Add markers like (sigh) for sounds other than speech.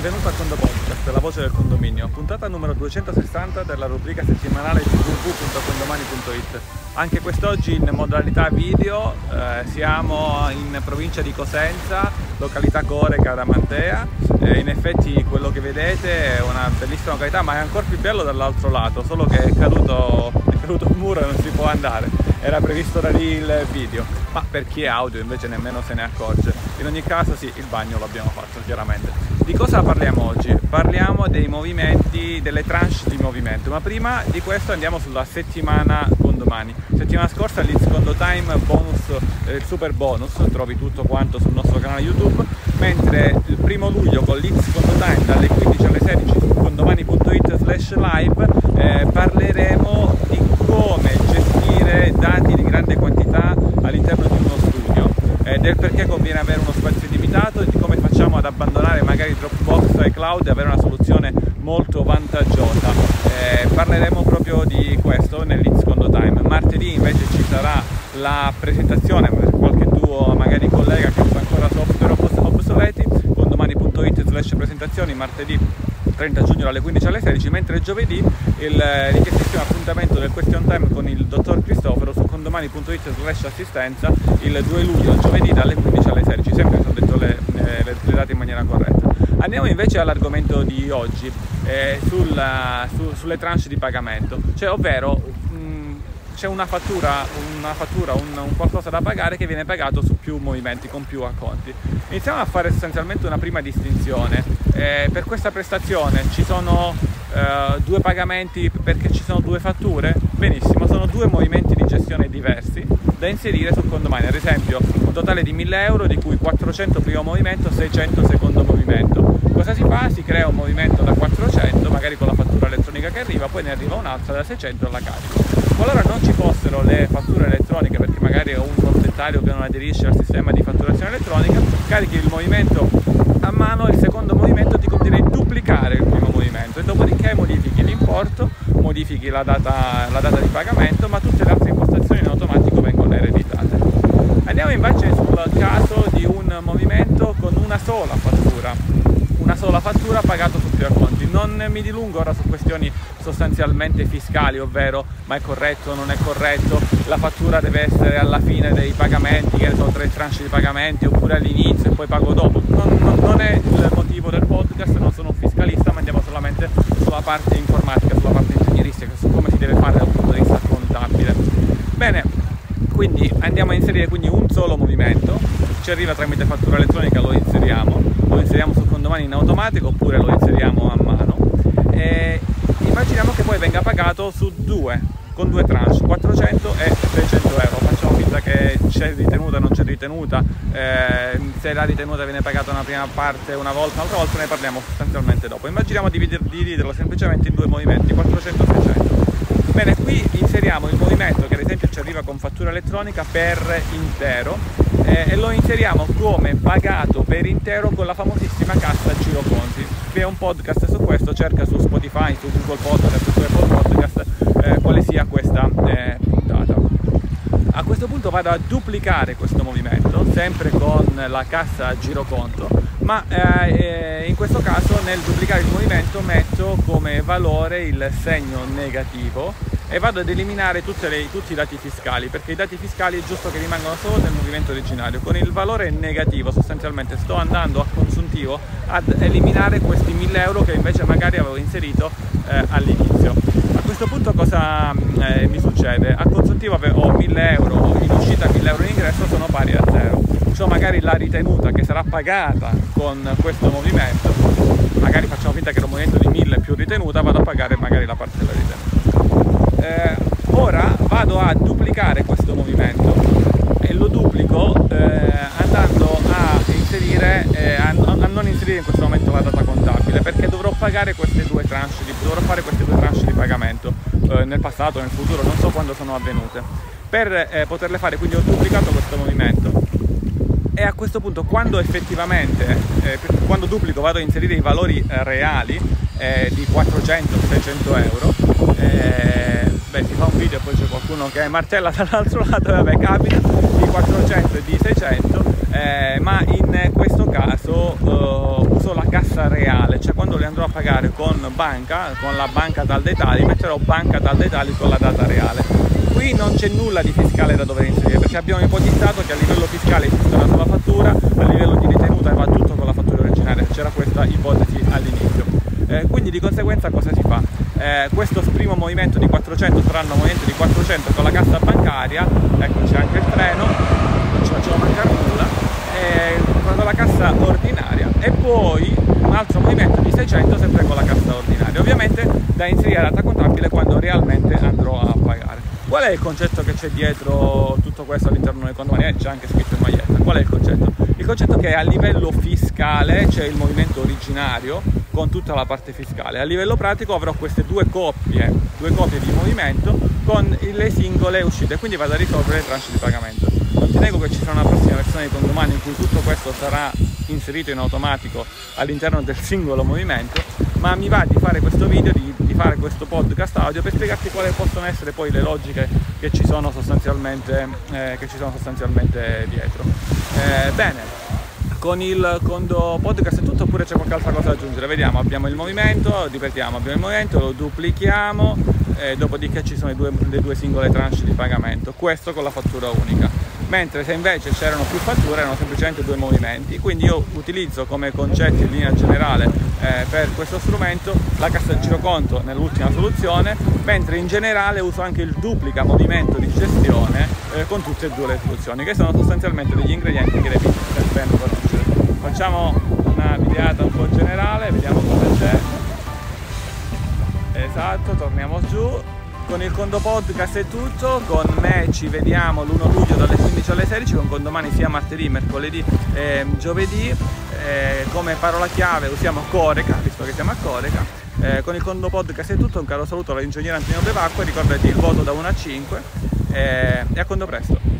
benvenuto a Condo Podcast, la voce del condominio, puntata numero 260 della rubrica settimanale www.condomani.it. Anche quest'oggi in modalità video, eh, siamo in provincia di Cosenza, località Core Caramantea. Eh, in effetti quello che vedete è una bellissima località, ma è ancora più bello dall'altro lato, solo che è caduto, (laughs) è caduto un muro e non si può andare. Era previsto da lì il video, ma per chi è audio invece nemmeno se ne accorge. In ogni caso sì, il bagno l'abbiamo fatto chiaramente. Di cosa parliamo oggi? Parliamo dei movimenti, delle tranche di movimento, ma prima di questo andiamo sulla settimana con domani. Settimana scorsa il secondo time bonus, eh, super bonus, trovi tutto quanto sul nostro canale YouTube, mentre il primo luglio con l'X secondo time dalle 15 alle 16 su condomani.it slash live eh, parleremo di come gestire dati di grande quantità all'interno di uno studio eh, del perché conviene avere uno spazio limitato e di come facciamo ad abbandonare magari Dropbox e Cloud e avere una soluzione molto vantaggiosa. Eh, parleremo proprio di questo nel secondo time. Martedì invece ci sarà la presentazione per qualche tuo magari collega che usa ancora software obsoleti con domani.it slash presentazioni martedì 30 giugno alle 15 alle 16, mentre giovedì il richiestissimo appuntamento del question time con il dottor Cristoforo su condomani.it slash assistenza il 2 luglio, giovedì dalle 15 alle 16, sempre sono detto le, eh, le, le in maniera corretta. Andiamo invece all'argomento di oggi, eh, sulla, su, sulle tranche di pagamento, cioè ovvero c'è una fattura, una fattura un, un, qualcosa da pagare che viene pagato su più movimenti, con più acconti. Iniziamo a fare sostanzialmente una prima distinzione. Eh, per questa prestazione ci sono eh, due pagamenti perché ci sono due fatture? Benissimo, sono due movimenti di gestione diversi da inserire sul condomani. Ad esempio, un totale di 1000 euro di cui 400 primo movimento, 600 secondo movimento. Si crea un movimento da 400, magari con la fattura elettronica che arriva, poi ne arriva un'altra da 600 alla carico. Qualora non ci fossero le fatture elettroniche, perché magari ho un proprietario che non aderisce al sistema di fatturazione elettronica, carichi il movimento a mano il secondo movimento ti conviene duplicare il primo movimento e dopodiché modifichi l'importo, modifichi la data, la data di pagamento, ma tutte le altre impostazioni in automatico vengono ereditate. Andiamo invece sul caso di un movimento con una sola fattura, una sola fattura pagato su più acconti. Non mi dilungo ora su questioni sostanzialmente fiscali, ovvero ma è corretto o non è corretto, la fattura deve essere alla fine dei pagamenti, che sono tre tranche di pagamenti, oppure all'inizio e poi pago dopo. Non, non, non, è il motivo del podcast, non sono un fiscalista, ma andiamo solamente sulla parte informatica, sulla parte ingegneristica, su come si deve fare dal punto di vista contabile. Bene, quindi andiamo a inserire quindi un solo movimento, ci arriva tramite fattura elettronica, lo inseriamo, lo inseriamo sul condomani in automatico oppure lo inseriamo a mano e immaginiamo che poi venga pagato su due, con due tranche, 400 e 600 euro. Facciamo finta che c'è ritenuta non c'è ritenuta, eh, se la ritenuta viene pagata una prima parte una volta, un'altra volta ne parliamo sostanzialmente dopo. Immaginiamo di dividerlo semplicemente in due movimenti, 400 e 600. Bene, qui inseriamo il movimento che esempio ci arriva con fattura elettronica per intero eh, e lo inseriamo come pagato per intero con la famosissima cassa giroconti. Vi è un podcast su questo, cerca su Spotify, su Google Podcast, su Apple Podcast eh, quale sia questa eh, puntata. A questo punto vado a duplicare questo movimento, sempre con la cassa giroconto, ma eh, in questo caso nel duplicare il movimento metto come valore il segno negativo e vado ad eliminare le, tutti i dati fiscali perché i dati fiscali è giusto che rimangano solo nel movimento originario. Con il valore negativo sostanzialmente sto andando a consuntivo ad eliminare questi 1000 euro che invece magari avevo inserito eh, all'inizio. A questo punto cosa mm, eh, mi succede? a consuntivo ho 1000 euro in uscita 1000 euro in ingresso sono pari a zero. Cioè magari la ritenuta che sarà pagata con questo movimento magari facciamo finta che era un movimento di 1000 più ritenuta vado a pagare magari la parte della ritenuta eh, ora vado a duplicare questo movimento. E lo duplico eh, andando a inserire eh, a, a, non inserire in questo momento la data contabile perché dovrò pagare queste due tranche di, dovrò fare queste due tranche di pagamento eh, nel passato, nel futuro, non so quando sono avvenute. Per eh, poterle fare quindi ho duplicato questo movimento. E a questo punto quando effettivamente eh, quando duplico vado a inserire i valori reali di 400-600 euro beh si fa un video e poi c'è qualcuno che martella dall'altro lato, vabbè capita, di 400 e di 600, eh, ma in questo caso eh, uso la cassa reale, pagare con banca, con la banca tal dei tali, metterò banca tal dei tali con la data reale. Qui non c'è nulla di fiscale da dover inserire perché abbiamo ipotizzato che a livello fiscale esiste una sola fattura, a livello di ritenuta va tutto con la fattura originaria, c'era questa ipotesi all'inizio. Eh, quindi di conseguenza cosa si fa? Eh, questo primo movimento di 400 saranno un movimento di 400 con la cassa bancaria, ecco c'è anche il freno, non ci facciamo mancare nulla, eh, con la cassa ordinaria e poi un altro movimento di 600 sempre con la cassa ordinaria, ovviamente da inserire data contabile quando realmente andrò a pagare. Qual è il concetto che c'è dietro tutto questo all'interno del condomini? Eh, c'è anche scritto in maglietta. Qual è il concetto? Il concetto è che a livello fiscale c'è il movimento originario con tutta la parte fiscale. A livello pratico avrò queste due coppie, due coppie di movimento con le singole uscite, quindi vado a risolvere le tranche di pagamento. Non ti nego che ci sarà una prossima versione di condomani in cui tutto questo sarà inserito in automatico all'interno del singolo movimento, ma mi va di fare questo video, di, di, fare questo podcast audio per spiegarti quali possono essere poi le logiche che ci sono sostanzialmente, eh, ci sono sostanzialmente dietro. Eh, bene, con il condo podcast è tutto oppure c'è qualche altra cosa da aggiungere? Vediamo, abbiamo il movimento, ripetiamo, abbiamo il movimento, lo duplichiamo e dopodiché ci sono le due, le due singole tranche di pagamento, questo con la fattura unica. Mentre se invece c'erano più fatture erano semplicemente due movimenti. Quindi io utilizzo come concetti in linea generale eh, per questo strumento la cassa di giroconto nell'ultima soluzione mentre in generale uso anche il duplica movimento di gestione eh, con tutte e due le soluzioni che sono sostanzialmente degli ingredienti che devi per vincere facciamo una videata un po' generale vediamo cosa c'è esatto torniamo giù con il Condo Podcast è tutto, con me ci vediamo l'1 luglio dalle 15 alle 16, con Condomani sia martedì, mercoledì e giovedì. Eh, come parola chiave usiamo Coreca, visto che siamo a Coreca. Eh, con il Condo Podcast è tutto, un caro saluto all'ingegnere Antonio Bevacqua, ricordati il voto da 1 a 5 eh, e a Condo presto.